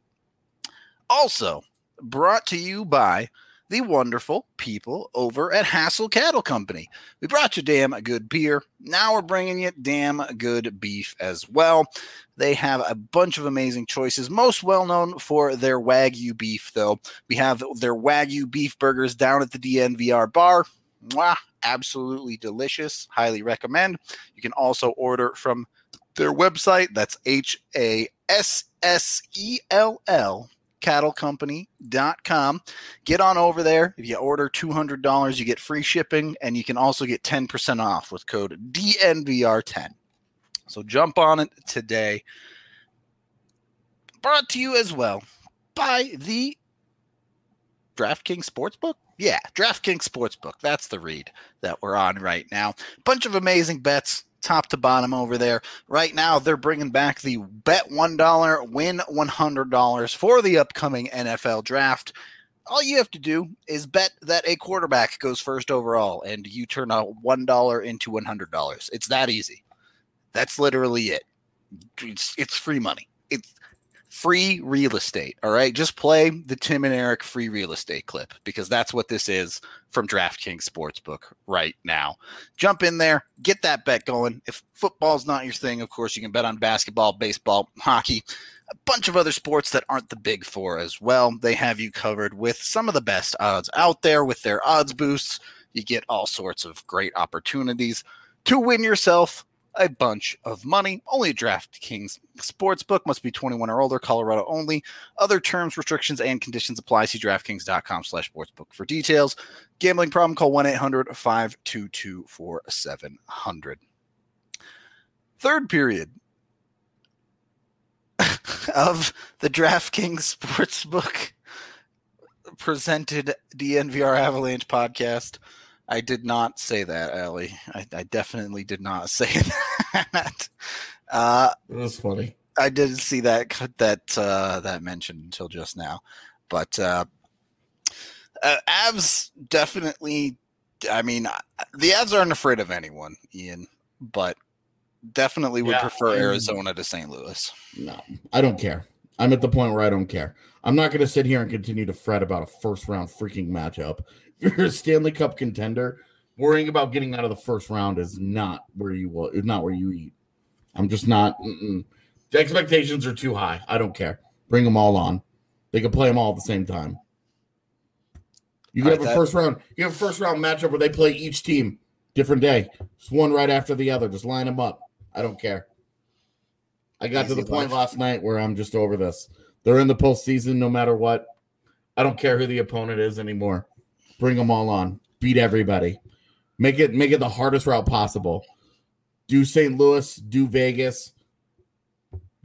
[SPEAKER 1] Also, brought to you by the wonderful people over at Hassell Cattle Company. We brought you damn good beer. Now we're bringing you damn good beef as well. They have a bunch of amazing choices, most well known for their Wagyu beef, though. We have their Wagyu beef burgers down at the DNVR bar. Mwah, absolutely delicious. Highly recommend. You can also order from their website. That's H A S S E L L cattlecompany.com. Get on over there. If you order $200, you get free shipping and you can also get 10% off with code DNVR10. So jump on it today. Brought to you as well by the DraftKings Sportsbook. Yeah, DraftKings Sportsbook. That's the read that we're on right now. Bunch of amazing bets, top to bottom over there. Right now, they're bringing back the bet $1, win $100 for the upcoming NFL draft. All you have to do is bet that a quarterback goes first overall, and you turn a $1 into $100. It's that easy. That's literally it. It's, it's free money. It's free real estate. All right. Just play the Tim and Eric free real estate clip because that's what this is from DraftKings Sportsbook right now. Jump in there, get that bet going. If football's not your thing, of course, you can bet on basketball, baseball, hockey, a bunch of other sports that aren't the big four as well. They have you covered with some of the best odds out there with their odds boosts. You get all sorts of great opportunities to win yourself a bunch of money. Only DraftKings Sportsbook must be 21 or older, Colorado only. Other terms, restrictions, and conditions apply. See DraftKings.com slash sportsbook for details. Gambling problem, call 1-800-522-4700. Third period of the DraftKings Sportsbook presented DNVR Avalanche podcast. I did not say that, Allie. I, I definitely did not say that. Uh,
[SPEAKER 2] was funny.
[SPEAKER 1] I didn't see that that uh, that mentioned until just now, but uh, uh, Avs definitely. I mean, uh, the Avs aren't afraid of anyone, Ian, but definitely would
[SPEAKER 2] Yeah,
[SPEAKER 1] prefer Arizona to St. Louis.
[SPEAKER 2] No, I don't care. I'm at the point where I don't care. I'm not going to sit here and continue to fret about a first round freaking matchup. If you're a Stanley Cup contender, worrying about getting out of the first round is not where you will. Is not where you eat. I'm just not. Mm-mm. The expectations are too high. I don't care. Bring them all on. They can play them all at the same time. You can have a first round. You have a first round matchup where they play each team different day. Just one right after the other. Just line them up. I don't care. I got to the point
[SPEAKER 1] life.
[SPEAKER 2] last night where I'm just over this. They're in the postseason no matter what. I don't care who the opponent is anymore. Bring them all on. Beat everybody. Make it make it the hardest route possible. Do St. Louis, do Vegas,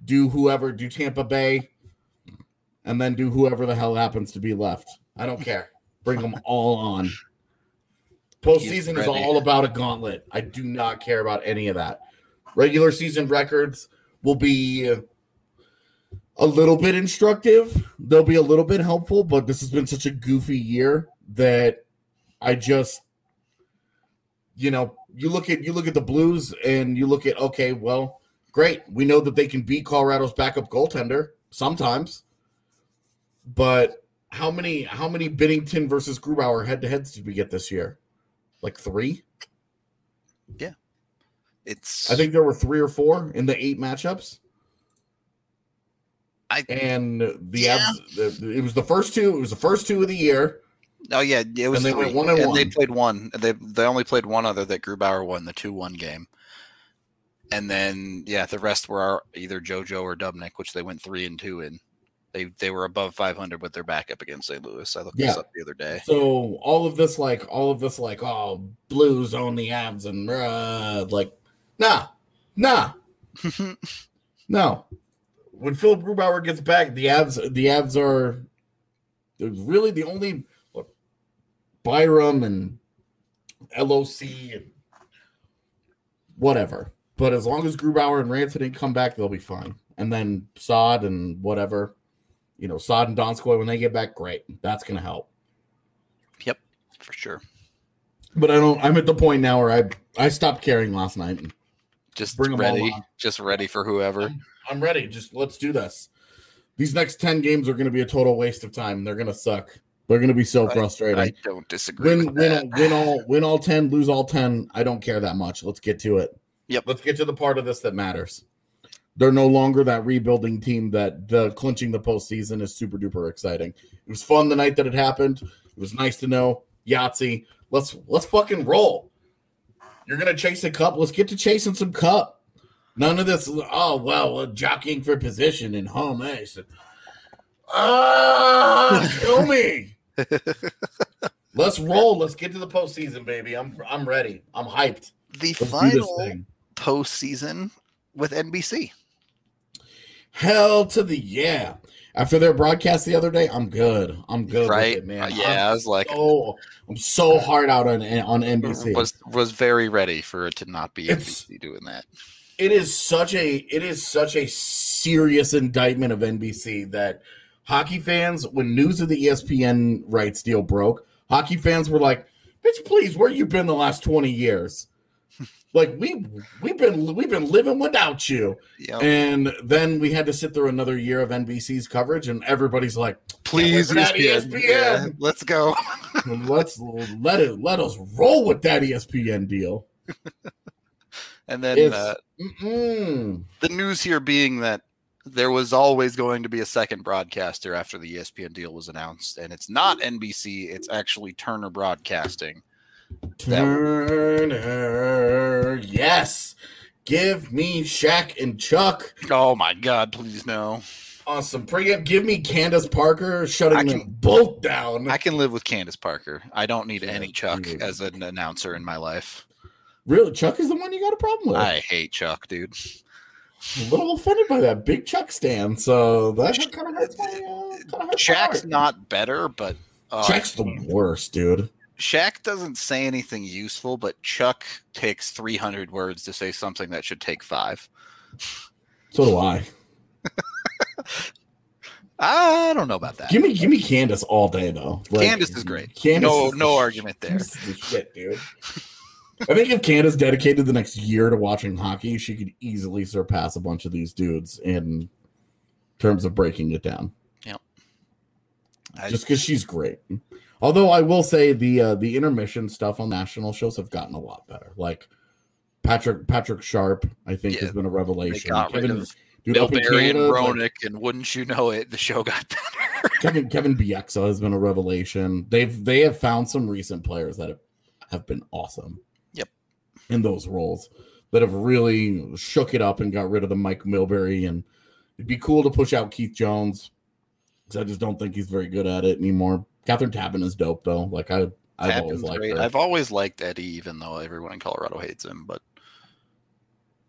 [SPEAKER 2] do whoever, do Tampa Bay, and then do whoever the hell happens to be left. I don't care. Bring them all on. Postseason is all about a gauntlet. I do not care about any of that. Regular season records will be a little bit instructive. They'll be a little bit helpful, but this has been such a goofy year that I just you know, you look at you look at the Blues and you look at okay, well, great. We know that they can beat Colorado's backup goaltender sometimes. But how many how many Binnington versus Grubauer head to heads did we get this year? Like 3? Yeah.
[SPEAKER 1] It's
[SPEAKER 2] I think there were 3 or 4 in the 8 matchups.
[SPEAKER 1] I
[SPEAKER 2] And the
[SPEAKER 1] Yeah.
[SPEAKER 2] Avs, the, it was the first two, it was the first two of the year.
[SPEAKER 1] Oh yeah, it was
[SPEAKER 2] they
[SPEAKER 1] three.
[SPEAKER 2] went one and
[SPEAKER 1] they
[SPEAKER 2] one.
[SPEAKER 1] played one. They they only played one other that Grubauer won the two one game. And then yeah, the rest were our, either JoJo or Dubnyk, which they went three and two in. They they were above 500 with their backup against St. Louis. I looked this up the other day.
[SPEAKER 2] So all of this, like all of this, like oh, Blues own the Avs and uh, like, nah, nah, no. When Philipp Grubauer gets back, the Avs the Avs are really the only Byram and LOC and whatever. But as long as Grubauer and Rancid didn't come back, they'll be fine. And then Sod and whatever, you know, Sod and Donskoi when they get back, great. That's gonna help.
[SPEAKER 1] Yep, for sure.
[SPEAKER 2] But I don't. I'm at the point now where I I stopped caring last night.
[SPEAKER 1] Just
[SPEAKER 2] Bring
[SPEAKER 1] ready, just ready for whoever.
[SPEAKER 2] I'm ready. Just let's do this. These next ten games are going to be a total waste of time. They're going to suck. They're going to be so
[SPEAKER 1] I-
[SPEAKER 2] frustrating.
[SPEAKER 1] I don't disagree.
[SPEAKER 2] win, win, win all, win all ten, lose all ten. I don't care that much. Let's get to it.
[SPEAKER 1] Yep.
[SPEAKER 2] Let's get to the part of this that matters. They're no longer that rebuilding team that the clinching the postseason is super duper exciting. It was fun the night that it happened. It was nice to know Yahtzee. Let's let's fucking roll. You're gonna chase a cup. Let's get to chasing some cup. None of this. Oh well, uh, jockeying for position and home ice. Ah, kill me. Let's roll. Let's get to the postseason, baby. I'm I'm ready. I'm hyped.
[SPEAKER 1] the
[SPEAKER 2] Let's
[SPEAKER 1] final postseason with NBC.
[SPEAKER 2] Hell to the yeah. After their broadcast the other day, I'm good. I'm good
[SPEAKER 1] right?
[SPEAKER 2] with it, man.
[SPEAKER 1] Yeah, I was like,
[SPEAKER 2] I'm so, I'm so hard out on on NBC.
[SPEAKER 1] was was very ready for it to not be
[SPEAKER 2] It's-
[SPEAKER 1] NBC doing that.
[SPEAKER 2] it is such a it is such a serious indictment of NBC that hockey fans, when news of the ESPN rights deal broke, hockey fans were like, "Bitch, please, where you been the last twenty years? like we we've been we've been living without you."
[SPEAKER 1] Yep.
[SPEAKER 2] And then we had to sit through another year of NBC's coverage, and everybody's like,
[SPEAKER 1] Please,
[SPEAKER 2] wait for that
[SPEAKER 1] ESPN.
[SPEAKER 2] ESPN.
[SPEAKER 1] Yeah, let's go.
[SPEAKER 2] "Let's let it let us roll with that ESPN deal."
[SPEAKER 1] And then uh, the news here being that there was always going to be a second broadcaster after the ESPN deal was announced, and it's not NBC; it's actually Turner Broadcasting.
[SPEAKER 2] Turner, yes. Give me Shaq and Chuck.
[SPEAKER 1] Oh my God! Please no.
[SPEAKER 2] Awesome. Pregame. Give me Candace Parker shutting
[SPEAKER 1] I
[SPEAKER 2] them
[SPEAKER 1] can-
[SPEAKER 2] both down.
[SPEAKER 1] I can live with Candace Parker. I don't need
[SPEAKER 2] Yeah,
[SPEAKER 1] any Chuck
[SPEAKER 2] dude.
[SPEAKER 1] as an announcer in my life.
[SPEAKER 2] really, Chuck is the one you got a problem with.
[SPEAKER 1] I hate Chuck, dude.
[SPEAKER 2] I'm a little offended by that big Chuck stand. So that kind of hurts my. Uh, hurts
[SPEAKER 1] Shaq's not better, but uh,
[SPEAKER 2] the worst, dude.
[SPEAKER 1] Shaq doesn't say anything useful, but Chuck takes 300 words to say something that should take five.
[SPEAKER 2] So do I.
[SPEAKER 1] I don't know about that.
[SPEAKER 2] Give me, give me Candace all day though. Like,
[SPEAKER 1] Candace is great.
[SPEAKER 2] Candace
[SPEAKER 1] no, no argument there.
[SPEAKER 2] The shit, dude. I think if Candace dedicated the next year to watching hockey, she could easily surpass a bunch of these dudes in terms of breaking it down.
[SPEAKER 1] I,
[SPEAKER 2] Just because she's great. Although I will say the uh, the intermission stuff on national shows have gotten a lot better. Like Patrick Patrick Sharp, I think,
[SPEAKER 1] Yeah,
[SPEAKER 2] has been a revelation. Kevin, dude, up in
[SPEAKER 1] Milbury and
[SPEAKER 2] Canada, like,
[SPEAKER 1] and wouldn't you know it, the show got better.
[SPEAKER 2] Kevin Kevin Bieksa has been a revelation. They've they have found some recent players that have, have been awesome. In those roles that have really shook it up and got rid of the Mike Milbury and it'd be cool to push out Keith Jones because I just don't think he's very good at it anymore. Kathryn Tappen is dope though. Like I I've always liked
[SPEAKER 1] great.
[SPEAKER 2] her.
[SPEAKER 1] I've always liked Eddie, even though everyone in Colorado hates him. But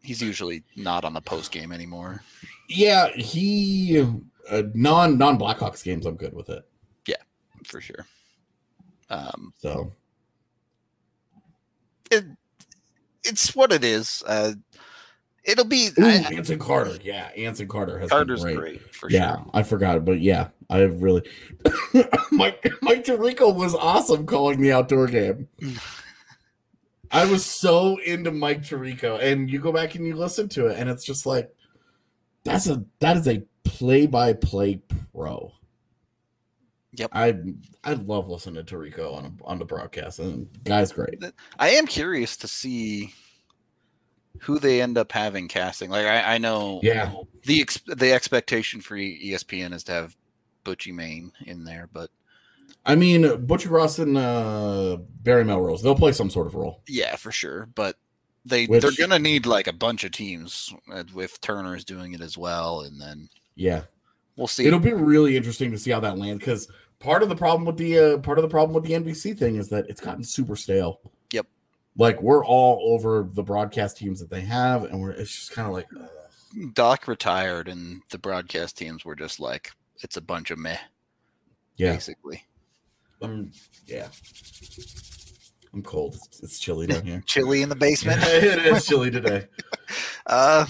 [SPEAKER 1] he's usually not on the post game anymore.
[SPEAKER 2] Yeah, he uh, non non Blackhawks games. I'm good with it.
[SPEAKER 1] Yeah, for sure. Um,
[SPEAKER 2] So
[SPEAKER 1] it, it's what it is. Uh, it'll be.
[SPEAKER 2] Ooh,
[SPEAKER 1] I-
[SPEAKER 2] Anson Carter. Yeah, Anson Carter has
[SPEAKER 1] Carter's
[SPEAKER 2] been
[SPEAKER 1] great.
[SPEAKER 2] great.
[SPEAKER 1] for
[SPEAKER 2] yeah,
[SPEAKER 1] sure.
[SPEAKER 2] I forgot, but yeah, I really Mike Mike Tirico was awesome calling the outdoor game. I was so into Mike Tirico, and you go back and you listen to it, and it's just like that's a that is a play by play pro.
[SPEAKER 1] Yep.
[SPEAKER 2] I I love listening to Tirico on on the broadcast, and guy's great.
[SPEAKER 1] I am curious to see who they end up having casting. Like I, I know
[SPEAKER 2] Yeah,
[SPEAKER 1] the ex- the expectation for ESPN is to have Butchie Main in there, but
[SPEAKER 2] I mean Buccigross and uh, Barry Melrose, they'll play some sort of role.
[SPEAKER 1] yeah, for sure. But they
[SPEAKER 2] Which-
[SPEAKER 1] they're gonna need like a bunch of teams uh, with Turner's doing it as well, and then
[SPEAKER 2] Yeah,
[SPEAKER 1] we'll see.
[SPEAKER 2] It'll be really interesting to see how that lands because part of the problem with the uh, part of the problem with the NBC thing is that it's gotten super stale.
[SPEAKER 1] Yep.
[SPEAKER 2] Like we're all over the broadcast teams that they have, and we're it's just kind of like, ugh.
[SPEAKER 1] Doc retired, and the broadcast teams were just like it's a bunch of meh,
[SPEAKER 2] yeah,
[SPEAKER 1] basically.
[SPEAKER 2] um, yeah. I'm cold. It's, it's chilly down here.
[SPEAKER 1] Chilly in the basement.
[SPEAKER 2] it is chilly today.
[SPEAKER 1] Uh,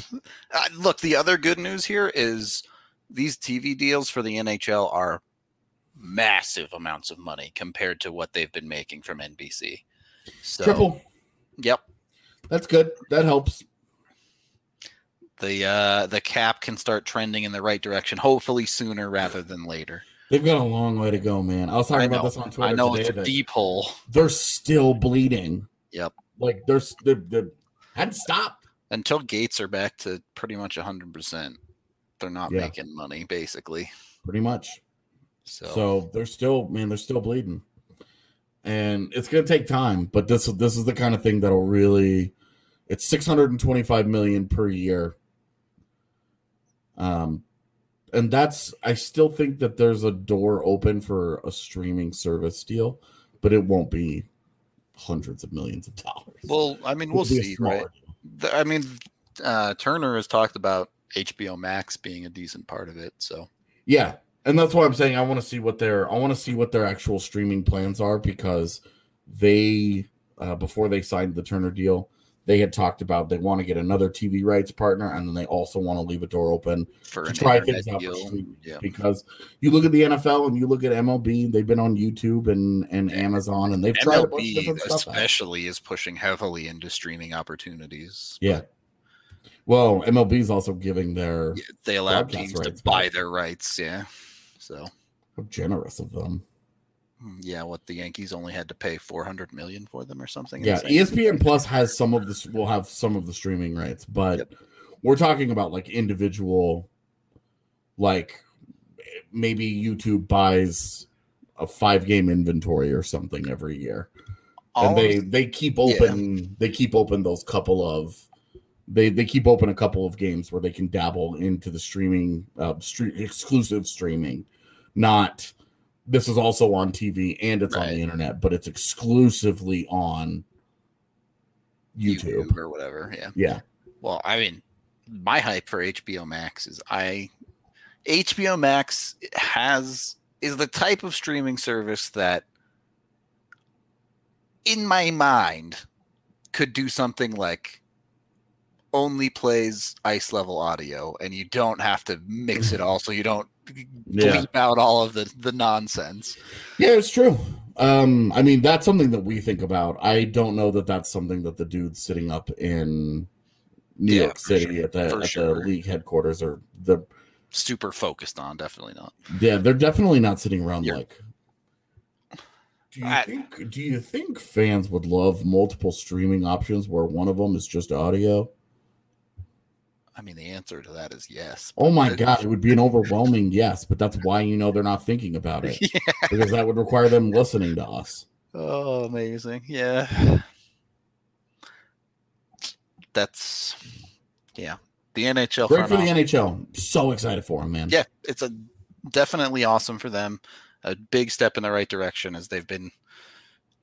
[SPEAKER 1] uh, look, the other good news here is these TV deals for the NHL are massive amounts of money compared to what they've been making from NBC. So,
[SPEAKER 2] Triple.
[SPEAKER 1] Yep.
[SPEAKER 2] That's good. That helps.
[SPEAKER 1] The uh, the cap can start trending in the right direction, hopefully sooner rather than later.
[SPEAKER 2] They've got a long way to go, man. I was talking
[SPEAKER 1] I
[SPEAKER 2] about this on Twitter
[SPEAKER 1] I know
[SPEAKER 2] today.
[SPEAKER 1] it's a deep hole.
[SPEAKER 2] they're still bleeding.
[SPEAKER 1] Yep.
[SPEAKER 2] Like there's they, they hadn't stopped.
[SPEAKER 1] Until gates are back to pretty much 100%, they're not
[SPEAKER 2] Yeah.
[SPEAKER 1] making money, basically.
[SPEAKER 2] Pretty much.
[SPEAKER 1] So,
[SPEAKER 2] So they're still, man, they're still bleeding, and it's gonna take time. But this this is the kind of thing that'll really, it's six hundred and twenty five million per year. Um, and that's I still think that there's a door open for a streaming service deal, but it won't be hundreds of millions of dollars.
[SPEAKER 1] well, I mean,
[SPEAKER 2] It'll
[SPEAKER 1] we'll see, right? I mean, uh, Turner has talked about HBO Max being a decent part of it. So,
[SPEAKER 2] Yeah, and that's why I'm saying I want to see what their I want to see what their actual streaming plans are because they uh, before they signed the Turner deal, they had talked about they want to get another TV rights partner, and then they also want to leave a door open
[SPEAKER 1] for
[SPEAKER 2] to try things out for streaming.
[SPEAKER 1] yeah.
[SPEAKER 2] Because you look at the NFL and you look at MLB, they've been on YouTube and and Amazon, and they've tried a bunch of
[SPEAKER 1] MLB
[SPEAKER 2] different stuff. out.
[SPEAKER 1] especially is pushing heavily into streaming opportunities.
[SPEAKER 2] Yeah. Well, MLB is also giving their
[SPEAKER 1] Yeah, They allow teams to buy their rights. Yeah. So,
[SPEAKER 2] how generous of them.
[SPEAKER 1] hmm, yeah, what the Yankees only had to pay 400 million for them or something.
[SPEAKER 2] Yeah. ESPN Plus has some of this. Will have some of the streaming rights, but
[SPEAKER 1] Yep.
[SPEAKER 2] we're talking about like individual, like maybe YouTube buys a five game inventory or something every year,
[SPEAKER 1] All
[SPEAKER 2] and they they keep open they keep open those couple of they they keep open a couple of games where they can dabble into the streaming uh stre- exclusive streaming, not. This is also on TV and it's on the internet, but it's exclusively on YouTube.
[SPEAKER 1] or whatever. Yeah.
[SPEAKER 2] Yeah.
[SPEAKER 1] Well, I mean, my hype for HBO Max is I HBO Max has is the type of streaming service that in my mind could do something like only plays ice level audio and you don't have to mix it all so you don't
[SPEAKER 2] Yeah.
[SPEAKER 1] bleep out all of the the nonsense.
[SPEAKER 2] Yeah, it's true. Um, I mean, that's something that we think about. I don't know that that's something that the dudes sitting up in New
[SPEAKER 1] Yeah,
[SPEAKER 2] York City
[SPEAKER 1] sure.
[SPEAKER 2] at the
[SPEAKER 1] For
[SPEAKER 2] at
[SPEAKER 1] sure.
[SPEAKER 2] the league headquarters are the
[SPEAKER 1] Super focused on, definitely not.
[SPEAKER 2] yeah, they're definitely not sitting around
[SPEAKER 1] You're-
[SPEAKER 2] like Do you
[SPEAKER 1] I-
[SPEAKER 2] think do you think fans would love multiple streaming options where one of them is just audio?
[SPEAKER 1] I mean, the answer to that is yes.
[SPEAKER 2] Oh my god, it would be an overwhelming yes, but that's why you know they're not thinking about it.
[SPEAKER 1] Yeah.
[SPEAKER 2] Because that would require them listening to us.
[SPEAKER 1] Oh, amazing. Yeah. That's yeah. The NHL
[SPEAKER 2] Great for the NHL. So excited for them, man.
[SPEAKER 1] Yeah, it's a definitely awesome for them. A big step in the right direction as they've been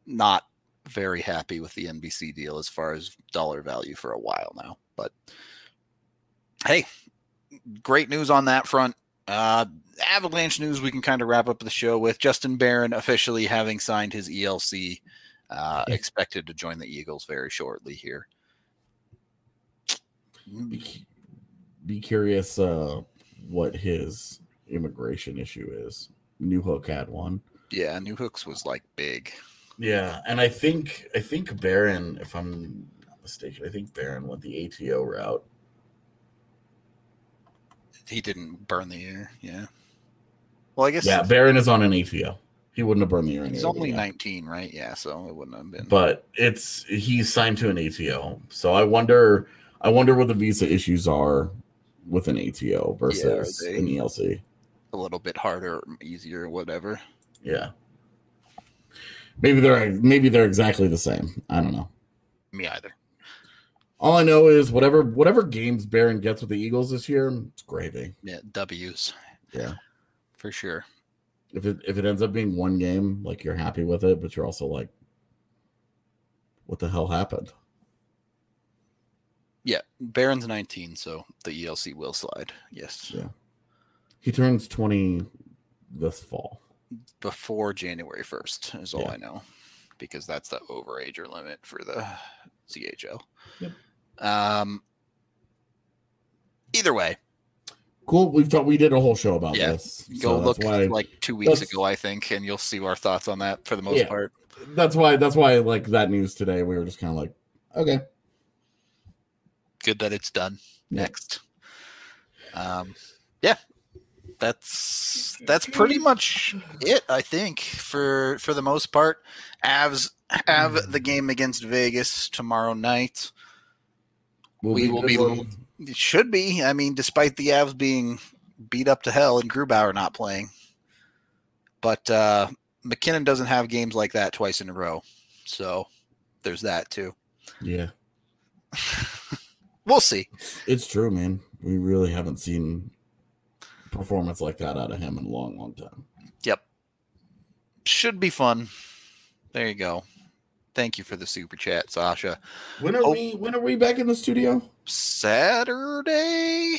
[SPEAKER 1] not very happy with the NBC deal as far as dollar value for a while now. But hey, great news on that front. Uh, Avalanche news we can kind of wrap up the show with Justin Barron officially having signed his ELC, uh,
[SPEAKER 2] Yeah.
[SPEAKER 1] expected to join the Eagles very shortly here.
[SPEAKER 2] Be, be curious uh, what his immigration issue is. Newhook had one.
[SPEAKER 1] Yeah, Newhook's was like big.
[SPEAKER 2] Yeah, and I think I think Barron, if I'm not mistaken, I think Barron went the ATO route.
[SPEAKER 1] He didn't burn the air. Yeah. Well, I guess
[SPEAKER 2] Yeah, Barron is on an ATO. He wouldn't have burned the air.
[SPEAKER 1] he's
[SPEAKER 2] anyway,
[SPEAKER 1] only
[SPEAKER 2] yeah.
[SPEAKER 1] 19, right? Yeah, so it wouldn't have been.
[SPEAKER 2] but it's he's signed to an ATO. So I wonder I wonder what the visa issues are with an ATO versus
[SPEAKER 1] they-
[SPEAKER 2] an ELC.
[SPEAKER 1] a little bit harder, easier, whatever.
[SPEAKER 2] Yeah. Maybe they're maybe they're exactly the same. I don't know.
[SPEAKER 1] Me either.
[SPEAKER 2] All I know is whatever whatever games Barron gets with the Eagles this year, it's gravy.
[SPEAKER 1] Yeah, W's.
[SPEAKER 2] Yeah.
[SPEAKER 1] For sure.
[SPEAKER 2] If it if it ends up being one game, like you're happy with it, but you're also like, what the hell happened?
[SPEAKER 1] Yeah, Barron's 19, so the ELC will slide. Yes.
[SPEAKER 2] Yeah. He turns 20 this fall.
[SPEAKER 1] Before January 1st is all
[SPEAKER 2] Yeah.
[SPEAKER 1] I know because that's the overager limit for the CHL.
[SPEAKER 2] Yep.
[SPEAKER 1] Um, either way,
[SPEAKER 2] Cool. We've talked. We did a whole show about
[SPEAKER 1] Yeah.
[SPEAKER 2] this.
[SPEAKER 1] go
[SPEAKER 2] so
[SPEAKER 1] look
[SPEAKER 2] why,
[SPEAKER 1] like two weeks ago, I think, and you'll see our thoughts on that for the most
[SPEAKER 2] Yeah.
[SPEAKER 1] part.
[SPEAKER 2] that's why. That's why. Like that news today, we were just kind of like, okay.
[SPEAKER 1] Good that it's done.
[SPEAKER 2] Yeah.
[SPEAKER 1] Next. Um, yeah, that's that's pretty much it. I think for for the most part, Avs have the game against Vegas tomorrow night.
[SPEAKER 2] We'll
[SPEAKER 1] We
[SPEAKER 2] be
[SPEAKER 1] will be- It should be. I mean, despite the Avs being beat up to hell and Grubauer not playing, but uh, MacKinnon doesn't have games like that twice in a row, so there's that too.
[SPEAKER 2] Yeah,
[SPEAKER 1] we'll see.
[SPEAKER 2] it's true, man. We really haven't seen performance like that out of him in a long, long time. Yep.
[SPEAKER 1] Should be fun. There you go. Thank you for the super chat, Sasha.
[SPEAKER 2] When are
[SPEAKER 1] Oh.
[SPEAKER 2] we? When are we back in the studio?
[SPEAKER 1] Saturday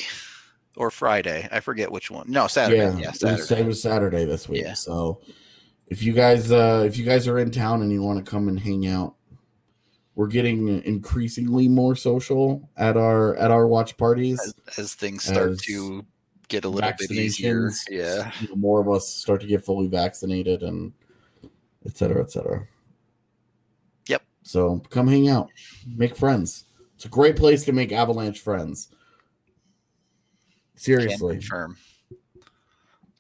[SPEAKER 1] or Friday? I forget which one. No, Saturday. Yeah,
[SPEAKER 2] was-
[SPEAKER 1] Saturday.
[SPEAKER 2] It was Saturday this week.
[SPEAKER 1] Yeah.
[SPEAKER 2] So if you guys uh if you guys are in town and you want to come and hang out, we're getting increasingly more social at our at our watch parties.
[SPEAKER 1] as, as things start
[SPEAKER 2] as
[SPEAKER 1] to get a little bit easier. Yeah.
[SPEAKER 2] more of us start to get fully vaccinated and et cetera, et cetera. So come hang out, make friends. It's a great place to make Avalanche friends. Seriously,
[SPEAKER 1] confirm.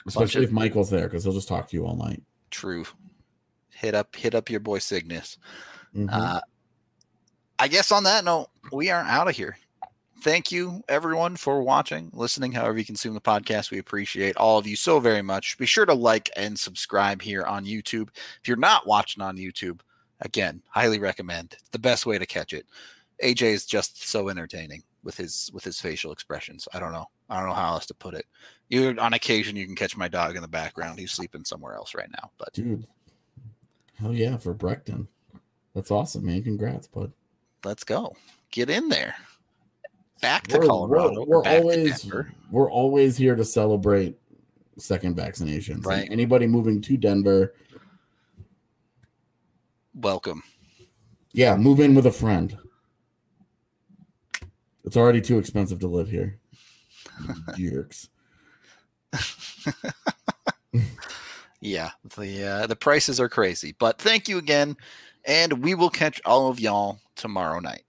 [SPEAKER 2] especially if Michael's there because he'll just talk to you all night.
[SPEAKER 1] True. Hit up hit up your boy Cygnus.
[SPEAKER 2] Mhm.
[SPEAKER 1] Uh, I guess on that note, we are out of here. Thank you, everyone, for watching, listening, however you consume the podcast. We appreciate all of you so very much. Be sure to like and subscribe here on YouTube. If you're not watching on YouTube, again, highly recommend. It's the best way to catch it. AJ is just so entertaining with his with his facial expressions. I don't know. I don't know how else to put it. You on occasion you can catch my dog in the background. He's sleeping somewhere else right now, but
[SPEAKER 2] Dude, hell yeah, for Breckton. That's awesome, man. Congrats, bud.
[SPEAKER 1] let's go. Get in there. Back to
[SPEAKER 2] We're,
[SPEAKER 1] Colorado.
[SPEAKER 2] we're, we're always we're always here to celebrate second vaccinations. And
[SPEAKER 1] Right.
[SPEAKER 2] Anybody moving to Denver,
[SPEAKER 1] Welcome.
[SPEAKER 2] yeah, move in with a friend. It's already too expensive to live here. Jerks.
[SPEAKER 1] Yeah, the uh, the prices are crazy, but thank you again, and we will catch all of y'all tomorrow night.